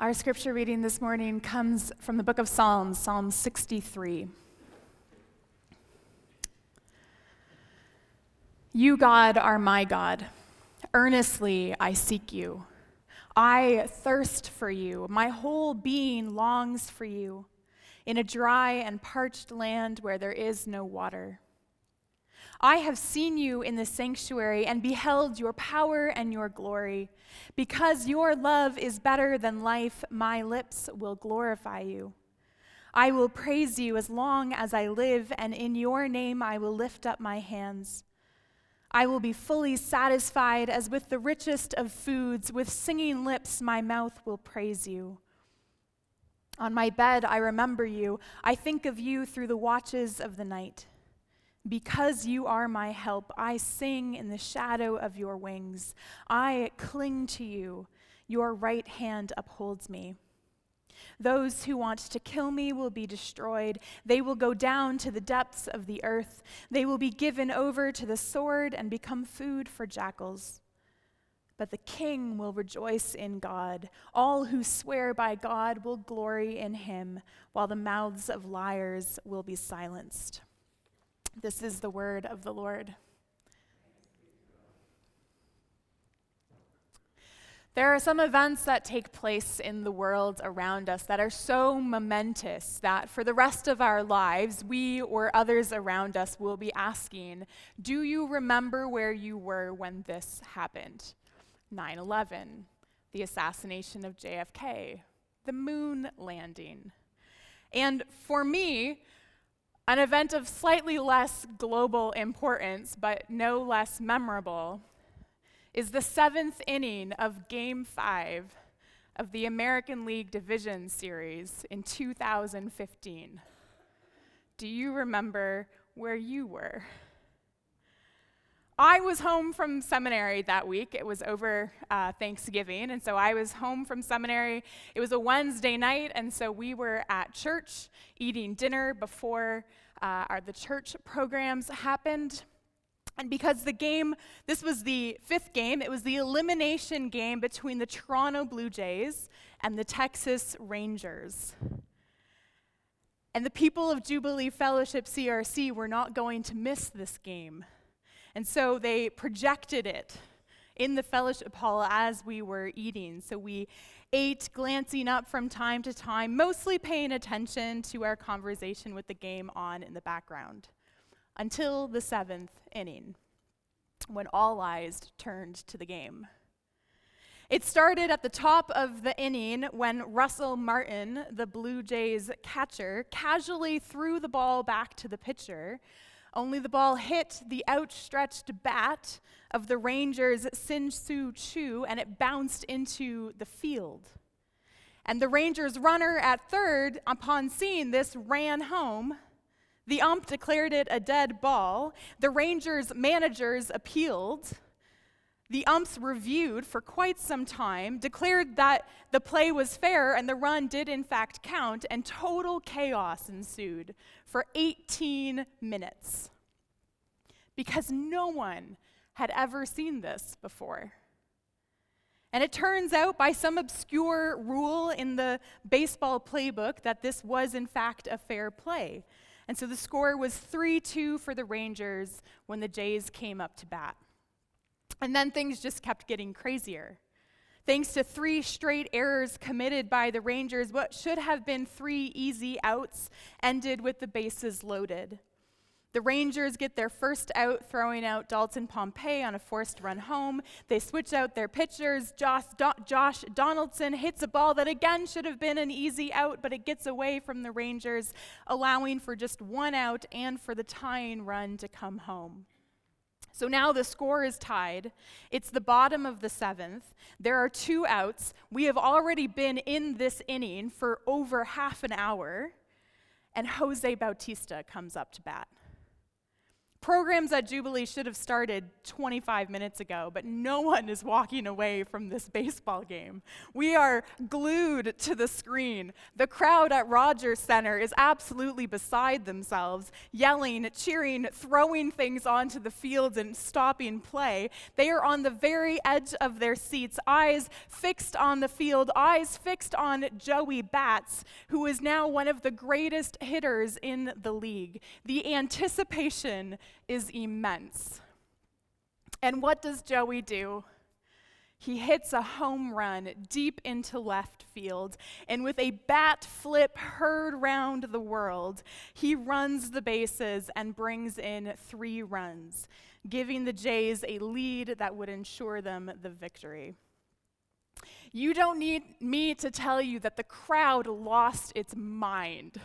Our scripture reading this morning comes from the book of Psalms, Psalm 63. You, God, are my God. Earnestly I seek you. I thirst for you. My whole being longs for you in a dry and parched land where there is no water. I have seen you in the sanctuary and beheld your power and your glory. Because your love is better than life, my lips will glorify you. I will praise you as long as I live, and in your name I will lift up my hands. I will be fully satisfied as with the richest of foods. With singing lips, my mouth will praise you. On my bed, I remember you. I think of you through the watches of the night. Because you are my help, I sing in the shadow of your wings. I cling to you. Your right hand upholds me. Those who want to kill me will be destroyed. They will go down to the depths of the earth. They will be given over to the sword and become food for jackals. But the king will rejoice in God. All who swear by God will glory in him, while the mouths of liars will be silenced. This is the word of the Lord. There are some events that take place in the world around us that are so momentous that for the rest of our lives, we or others around us will be asking, Do you remember where you were when this happened? 9 11, the assassination of JFK, the moon landing. And for me, an event of slightly less global importance, but no less memorable, is the seventh inning of Game 5 of the American League Division Series in 2015. Do you remember where you were? I was home from seminary that week. It was over uh, Thanksgiving, and so I was home from seminary. It was a Wednesday night, and so we were at church eating dinner before uh, our, the church programs happened. And because the game, this was the fifth game, it was the elimination game between the Toronto Blue Jays and the Texas Rangers. And the people of Jubilee Fellowship CRC were not going to miss this game. And so they projected it in the fellowship hall as we were eating. So we ate, glancing up from time to time, mostly paying attention to our conversation with the game on in the background, until the seventh inning, when all eyes turned to the game. It started at the top of the inning when Russell Martin, the Blue Jays catcher, casually threw the ball back to the pitcher only the ball hit the outstretched bat of the Rangers' Shin Soo Choo and it bounced into the field. And the Rangers' runner at third, upon seeing this, ran home. The ump declared it a dead ball. The Rangers' managers appealed. The umps reviewed for quite some time, declared that the play was fair and the run did in fact count, and total chaos ensued for 18 minutes because no one had ever seen this before. And it turns out, by some obscure rule in the baseball playbook, that this was in fact a fair play. And so the score was 3 2 for the Rangers when the Jays came up to bat. And then things just kept getting crazier. Thanks to three straight errors committed by the Rangers, what should have been three easy outs ended with the bases loaded. The Rangers get their first out, throwing out Dalton Pompey on a forced run home. They switch out their pitchers. Josh, Do- Josh, Donaldson hits a ball that again should have been an easy out, but it gets away from the Rangers, allowing for just one out and for the tying run to come home. So now the score is tied. It's the bottom of the seventh. There are two outs. We have already been in this inning for over half an hour, and Jose Bautista comes up to bat. Programs at Jubilee should have started 25 minutes ago, but no one is walking away from this baseball game. We are glued to the screen. The crowd at Rogers Centre is absolutely beside themselves, yelling, cheering, throwing things onto the field and stopping play. They are on the very edge of their seats, eyes fixed on the field, eyes fixed on Joey Bats, who is now one of the greatest hitters in the league. The anticipation is immense. And what does Joey do? He hits a home run deep into left field, and with a bat flip heard round the world, he runs the bases and brings in three runs, giving the Jays a lead that would ensure them the victory. You don't need me to tell you that the crowd lost its mind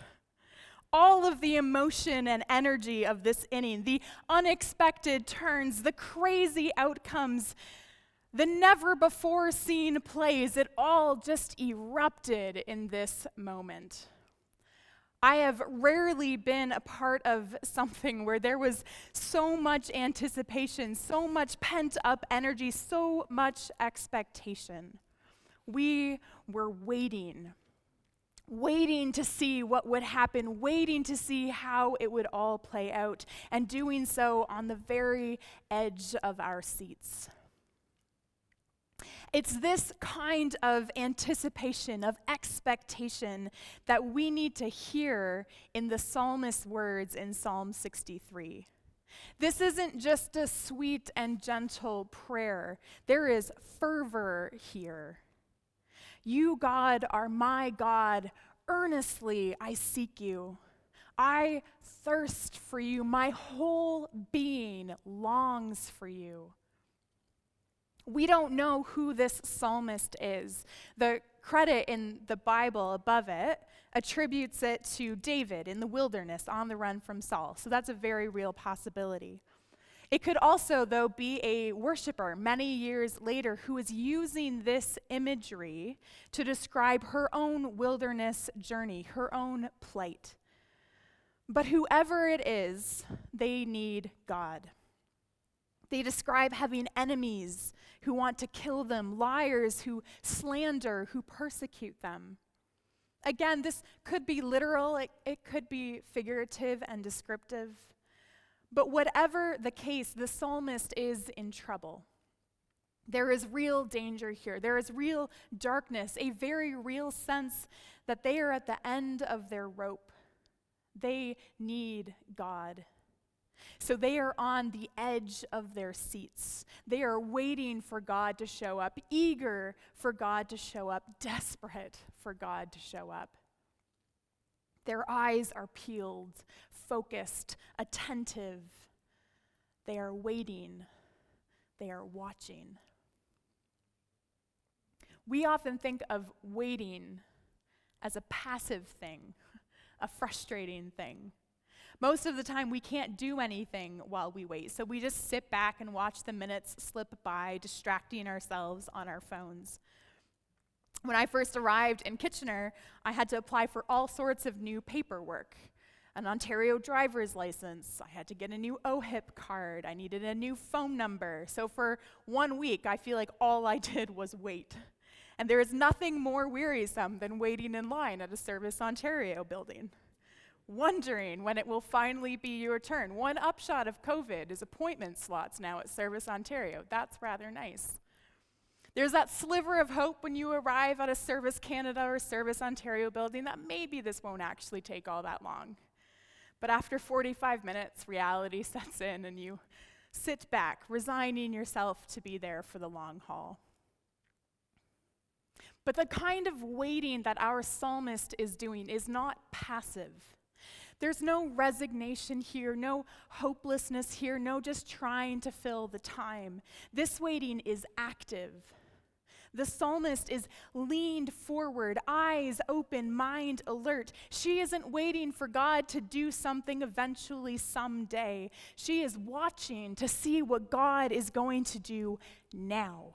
all of the emotion and energy of this inning, the unexpected turns, the crazy outcomes, the never before seen plays, it all just erupted in this moment. I have rarely been a part of something where there was so much anticipation, so much pent up energy, so much expectation. We were waiting waiting to see what would happen, waiting to see how it would all play out, and doing so on the very edge of our seats. It's this kind of anticipation, of expectation, that we need to hear in the psalmist's words in Psalm 63. This isn't just a sweet and gentle prayer, there is fervor here. You, God, are my God. Earnestly I seek you. I thirst for you. My whole being longs for you. We don't know who this psalmist is. The credit in the Bible above it attributes it to David in the wilderness on the run from Saul. So that's a very real possibility. It could also, though, be a worshiper many years later who is using this imagery to describe her own wilderness journey, her own plight. But whoever it is, they need God. They describe having enemies who want to kill them, liars who slander, who persecute them. Again, this could be literal, it, it could be figurative and descriptive. But whatever the case, the psalmist is in trouble. There is real danger here. There is real darkness, a very real sense that they are at the end of their rope. They need God. So they are on the edge of their seats. They are waiting for God to show up, eager for God to show up, desperate for God to show up. Their eyes are peeled, focused, attentive. They are waiting, they are watching. We often think of waiting as a passive thing, a frustrating thing. Most of the time, we can't do anything while we wait, so we just sit back and watch the minutes slip by, distracting ourselves on our phones. When I first arrived in Kitchener, I had to apply for all sorts of new paperwork an Ontario driver's license. I had to get a new OHIP card. I needed a new phone number. So for one week, I feel like all I did was wait. And there is nothing more wearisome than waiting in line at a Service Ontario building, wondering when it will finally be your turn. One upshot of COVID is appointment slots now at Service Ontario. That's rather nice. There's that sliver of hope when you arrive at a Service Canada or Service Ontario building that maybe this won't actually take all that long. But after 45 minutes, reality sets in and you sit back, resigning yourself to be there for the long haul. But the kind of waiting that our psalmist is doing is not passive. There's no resignation here, no hopelessness here, no just trying to fill the time. This waiting is active. The psalmist is leaned forward, eyes open, mind alert. She isn't waiting for God to do something eventually someday. She is watching to see what God is going to do now.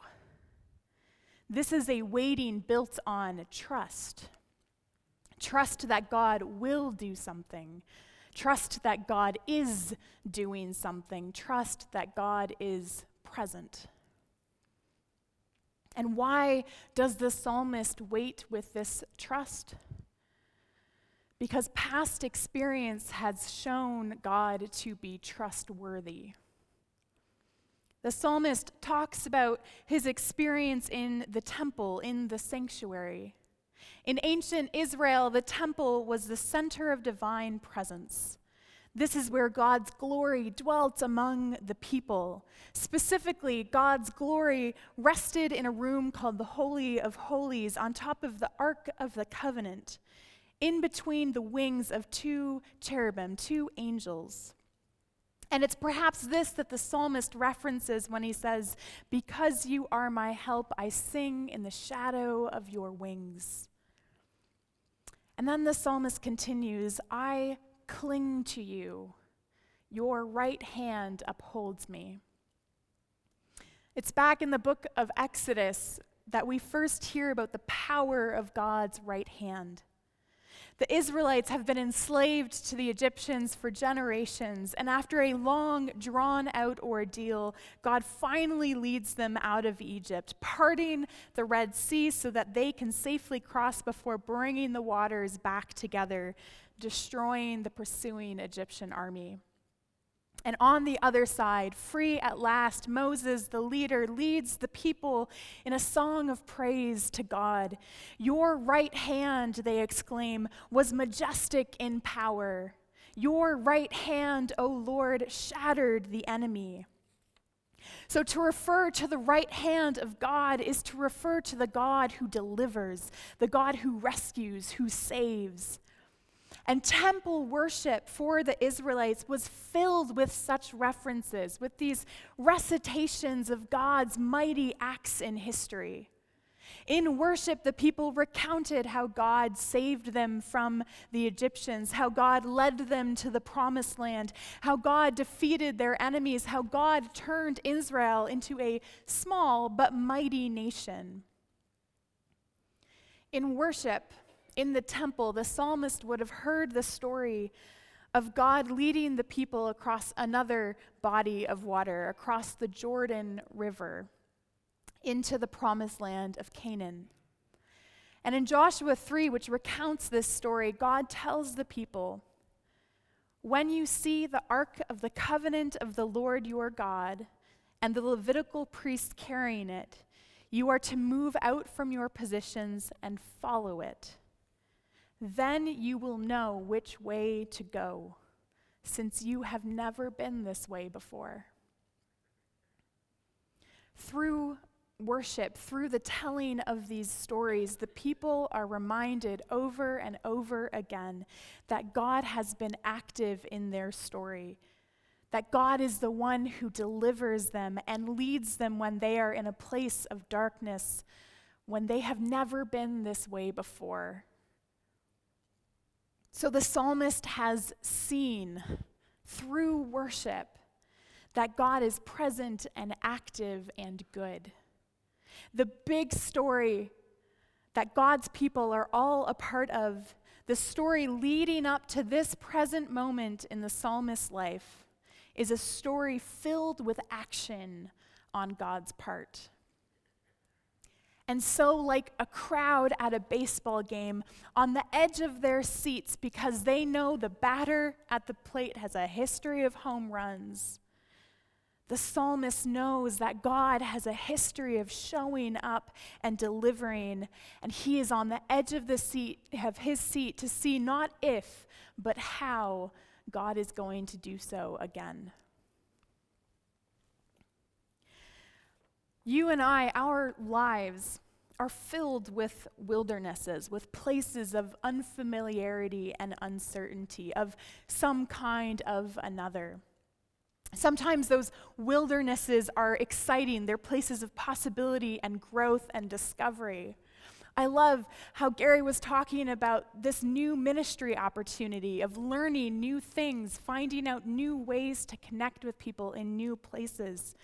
This is a waiting built on trust. Trust that God will do something. Trust that God is doing something. Trust that God is present. And why does the psalmist wait with this trust? Because past experience has shown God to be trustworthy. The psalmist talks about his experience in the temple, in the sanctuary. In ancient Israel, the temple was the center of divine presence. This is where God's glory dwelt among the people. Specifically, God's glory rested in a room called the Holy of Holies on top of the Ark of the Covenant, in between the wings of two cherubim, two angels. And it's perhaps this that the psalmist references when he says, Because you are my help, I sing in the shadow of your wings. And then the psalmist continues, I cling to you. Your right hand upholds me. It's back in the book of Exodus that we first hear about the power of God's right hand. The Israelites have been enslaved to the Egyptians for generations, and after a long, drawn out ordeal, God finally leads them out of Egypt, parting the Red Sea so that they can safely cross before bringing the waters back together destroying the pursuing Egyptian army. And on the other side, free at last, Moses, the leader, leads the people in a song of praise to God. Your right hand, they exclaim, was majestic in power. Your right hand, O Lord, shattered the enemy. So, to refer to the right hand of God is to refer to the God who delivers, the God who rescues, who saves. And temple worship for the Israelites was filled with such references, with these recitations of God's mighty acts in history. In worship, the people recounted how God saved them from the Egyptians, how God led them to the promised land, how God defeated their enemies, how God turned Israel into a small but mighty nation. In worship, in the temple, the psalmist would have heard the story of God leading the people across another body of water, across the Jordan River, into the promised land of Canaan. And in Joshua 3, which recounts this story, God tells the people When you see the ark of the covenant of the Lord your God and the Levitical priest carrying it, you are to move out from your positions and follow it. Then you will know which way to go, since you have never been this way before. Through worship, through the telling of these stories, the people are reminded over and over again that God has been active in their story, that God is the one who delivers them and leads them when they are in a place of darkness, when they have never been this way before. So the psalmist has seen through worship that God is present and active and good. The big story that God's people are all a part of, the story leading up to this present moment in the psalmist's life, is a story filled with action on God's part. And so, like a crowd at a baseball game, on the edge of their seats because they know the batter at the plate has a history of home runs, the psalmist knows that God has a history of showing up and delivering, and he is on the edge of the seat of his seat to see not if, but how God is going to do so again. You and I, our lives are filled with wildernesses, with places of unfamiliarity and uncertainty, of some kind of another. Sometimes those wildernesses are exciting, they're places of possibility and growth and discovery. I love how Gary was talking about this new ministry opportunity of learning new things, finding out new ways to connect with people in new places.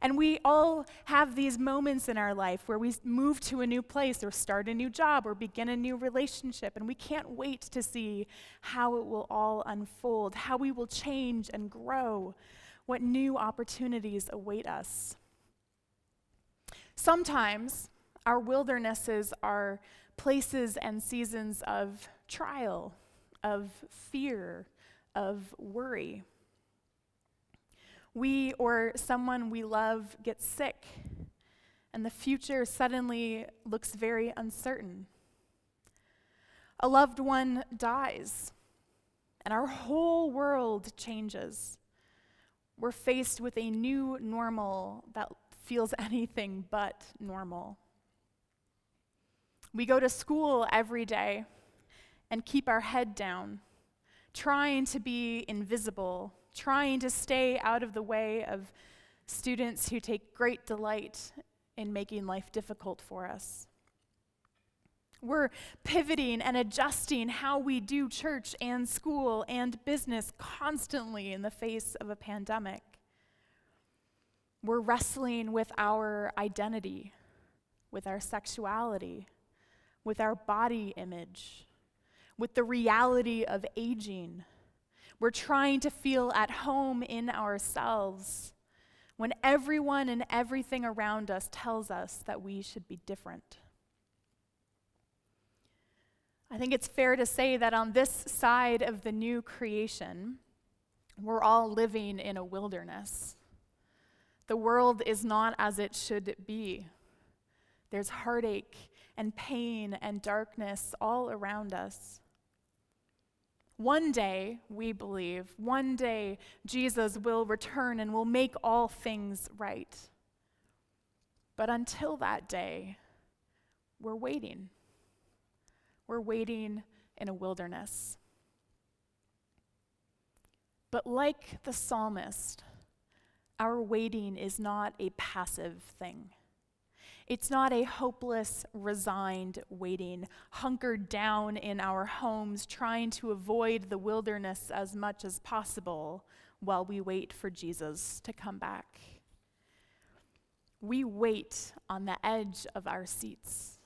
And we all have these moments in our life where we move to a new place or start a new job or begin a new relationship, and we can't wait to see how it will all unfold, how we will change and grow, what new opportunities await us. Sometimes our wildernesses are places and seasons of trial, of fear, of worry. We or someone we love gets sick, and the future suddenly looks very uncertain. A loved one dies, and our whole world changes. We're faced with a new normal that feels anything but normal. We go to school every day and keep our head down, trying to be invisible, trying to stay out of the way of students who take great delight in making life difficult for us. We're pivoting and adjusting how we do church and school and business constantly in the face of a pandemic. We're wrestling with our identity, with our sexuality, with our body image, with the reality of aging. We're trying to feel at home in ourselves when everyone and everything around us tells us that we should be different. I think it's fair to say that on this side of the new creation, we're all living in a wilderness. The world is not as it should be. There's heartache and pain and darkness all around us. One day, we believe, one day Jesus will return and will make all things right. But until that day, we're waiting. We're waiting in a wilderness. But like the psalmist, our waiting is not a passive thing. It's not a hopeless, resigned waiting, hunkered down in our homes, trying to avoid the wilderness as much as possible while we wait for Jesus to come back. We wait on the edge of our seats,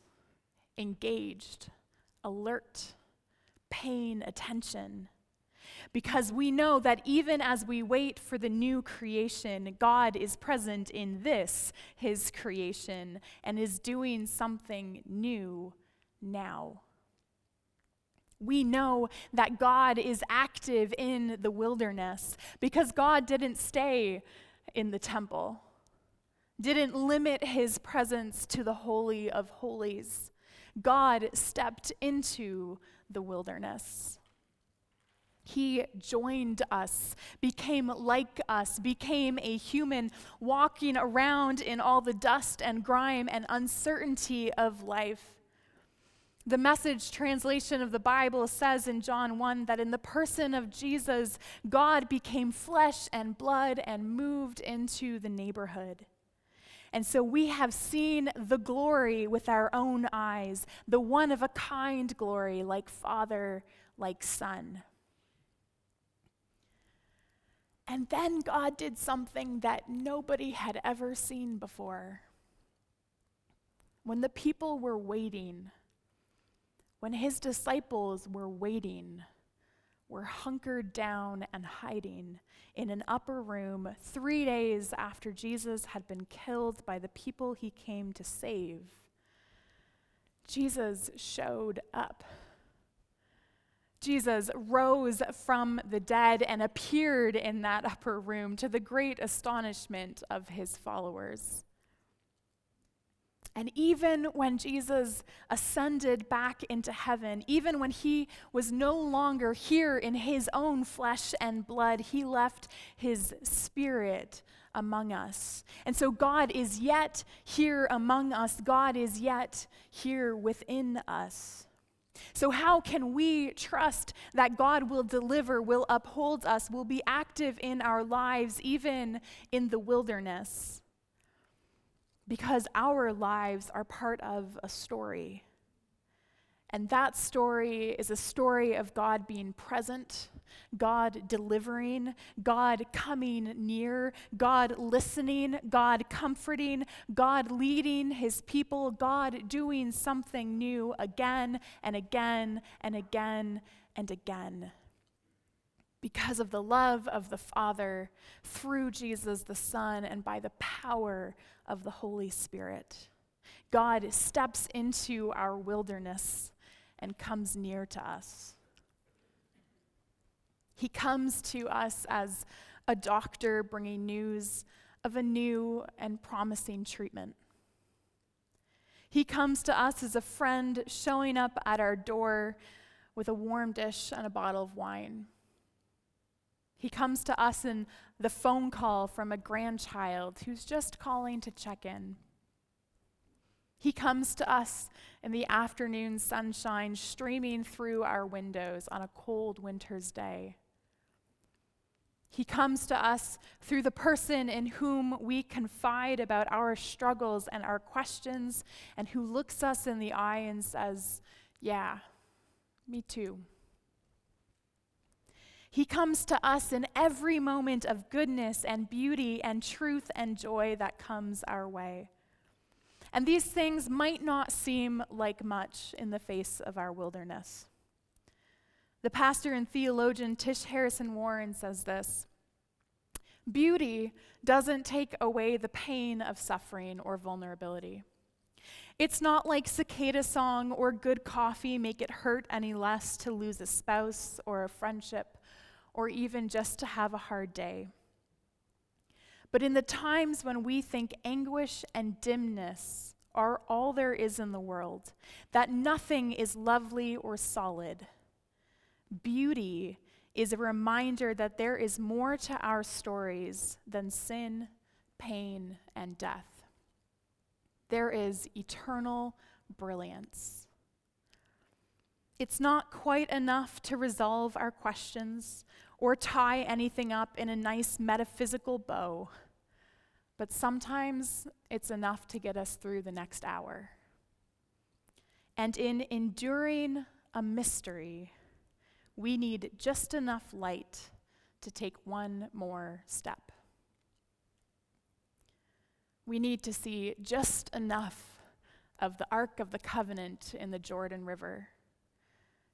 engaged, alert, paying attention because we know that even as we wait for the new creation, God is present in this, his creation, and is doing something new now. We know that God is active in the wilderness because God didn't stay in the temple, didn't limit his presence to the Holy of Holies. God stepped into the wilderness. He joined us, became like us, became a human, walking around in all the dust and grime and uncertainty of life. The message translation of the Bible says in John 1 that in the person of Jesus, God became flesh and blood and moved into the neighborhood. And so we have seen the glory with our own eyes, the one of a kind glory, like Father, like Son. And then God did something that nobody had ever seen before. When the people were waiting, when his disciples were waiting, were hunkered down and hiding in an upper room three days after Jesus had been killed by the people he came to save, Jesus showed up. Jesus rose from the dead and appeared in that upper room to the great astonishment of his followers. And even when Jesus ascended back into heaven, even when he was no longer here in his own flesh and blood, he left his spirit among us. And so God is yet here among us, God is yet here within us. So, how can we trust that God will deliver, will uphold us, will be active in our lives, even in the wilderness? Because our lives are part of a story, And that story is a story of God being present, God delivering, God coming near, God listening, God comforting, God leading his people, God doing something new again and again and again and again. Because of the love of the Father through Jesus the Son and by the power of the Holy Spirit. God steps into our wilderness and comes near to us. He comes to us as a doctor bringing news of a new and promising treatment. He comes to us as a friend showing up at our door with a warm dish and a bottle of wine. He comes to us in the phone call from a grandchild who's just calling to check in. He comes to us in the afternoon sunshine streaming through our windows on a cold winter's day. He comes to us through the person in whom we confide about our struggles and our questions, and who looks us in the eye and says, Yeah, me too. He comes to us in every moment of goodness and beauty and truth and joy that comes our way. And these things might not seem like much in the face of our wilderness. The pastor and theologian Tish Harrison Warren says this Beauty doesn't take away the pain of suffering or vulnerability. It's not like cicada song or good coffee make it hurt any less to lose a spouse or a friendship or even just to have a hard day. But in the times when we think anguish and dimness are all there is in the world, that nothing is lovely or solid, beauty is a reminder that there is more to our stories than sin, pain, and death. There is eternal brilliance. It's not quite enough to resolve our questions or tie anything up in a nice metaphysical bow, but sometimes it's enough to get us through the next hour. And in enduring a mystery, we need just enough light to take one more step. We need to see just enough of the Ark of the Covenant in the Jordan River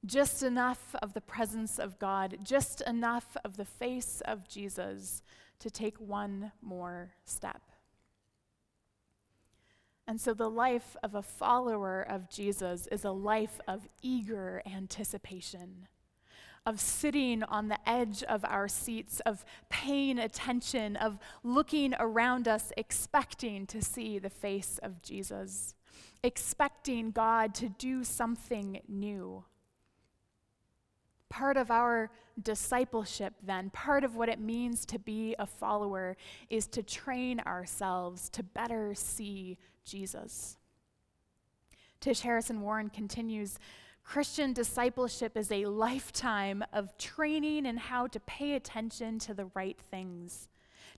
just enough of the presence of God, just enough of the face of Jesus to take one more step. And so, the life of a follower of Jesus is a life of eager anticipation, of sitting on the edge of our seats, of paying attention, of looking around us, expecting to see the face of Jesus, expecting God to do something new Part of our discipleship, then, part of what it means to be a follower, is to train ourselves to better see Jesus. Tish Harrison Warren continues Christian discipleship is a lifetime of training in how to pay attention to the right things,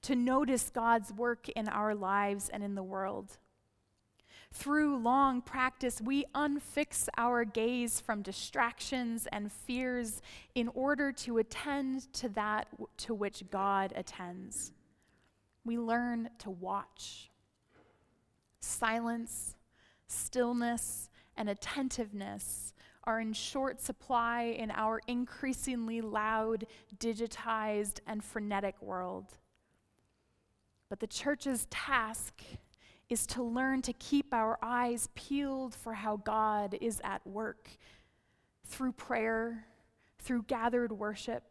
to notice God's work in our lives and in the world. Through long practice, we unfix our gaze from distractions and fears in order to attend to that to which God attends. We learn to watch. Silence, stillness, and attentiveness are in short supply in our increasingly loud, digitized, and frenetic world. But the church's task is to learn to keep our eyes peeled for how God is at work through prayer, through gathered worship,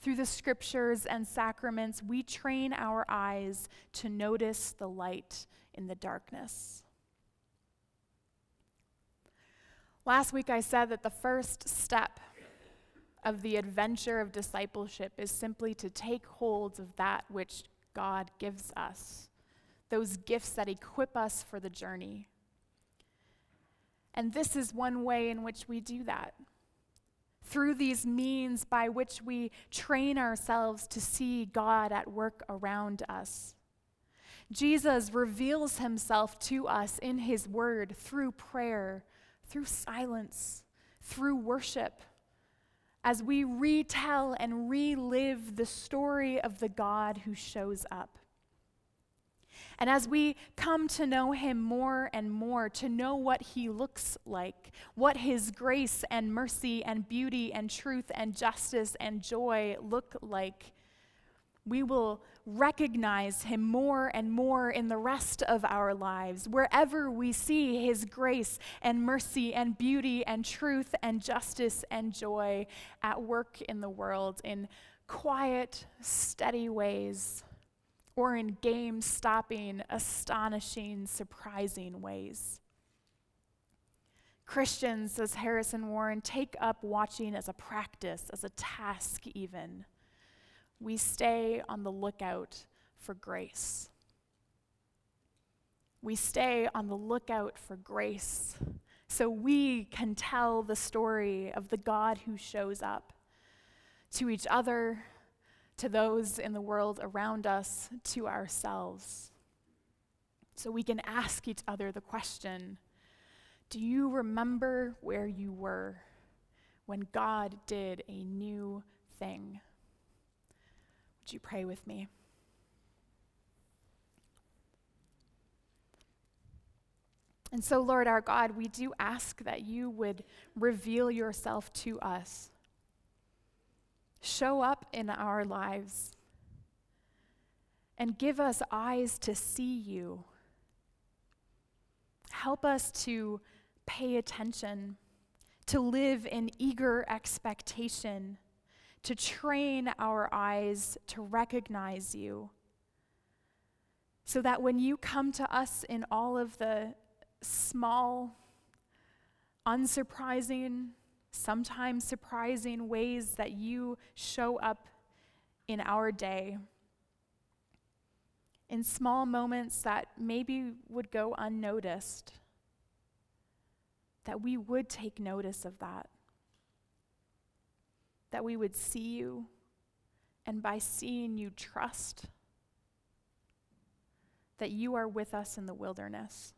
through the scriptures and sacraments. We train our eyes to notice the light in the darkness. Last week I said that the first step of the adventure of discipleship is simply to take hold of that which God gives us those gifts that equip us for the journey. And this is one way in which we do that. Through these means by which we train ourselves to see God at work around us. Jesus reveals himself to us in his word through prayer, through silence, through worship as we retell and relive the story of the God who shows up. And as we come to know him more and more, to know what he looks like, what his grace and mercy and beauty and truth and justice and joy look like, we will recognize him more and more in the rest of our lives. Wherever we see his grace and mercy and beauty and truth and justice and joy at work in the world in quiet, steady ways or in game stopping, astonishing, surprising ways. Christians, says Harrison Warren, take up watching as a practice, as a task, even. We stay on the lookout for grace. We stay on the lookout for grace so we can tell the story of the God who shows up to each other to those in the world around us, to ourselves. So we can ask each other the question Do you remember where you were when God did a new thing? Would you pray with me? And so, Lord our God, we do ask that you would reveal yourself to us show up in our lives and give us eyes to see you. Help us to pay attention, to live in eager expectation, to train our eyes to recognize you. So that when you come to us in all of the small, unsurprising, sometimes surprising ways that you show up in our day. In small moments that maybe would go unnoticed, that we would take notice of that. That we would see you, and by seeing you, trust that you are with us in the wilderness.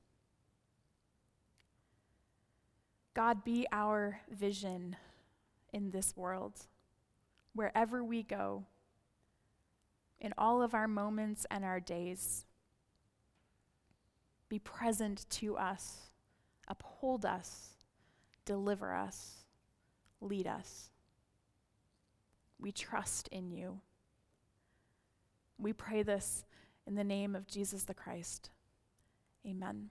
God, be our vision in this world, wherever we go, in all of our moments and our days. Be present to us, uphold us, deliver us, lead us. We trust in you. We pray this in the name of Jesus the Christ. Amen.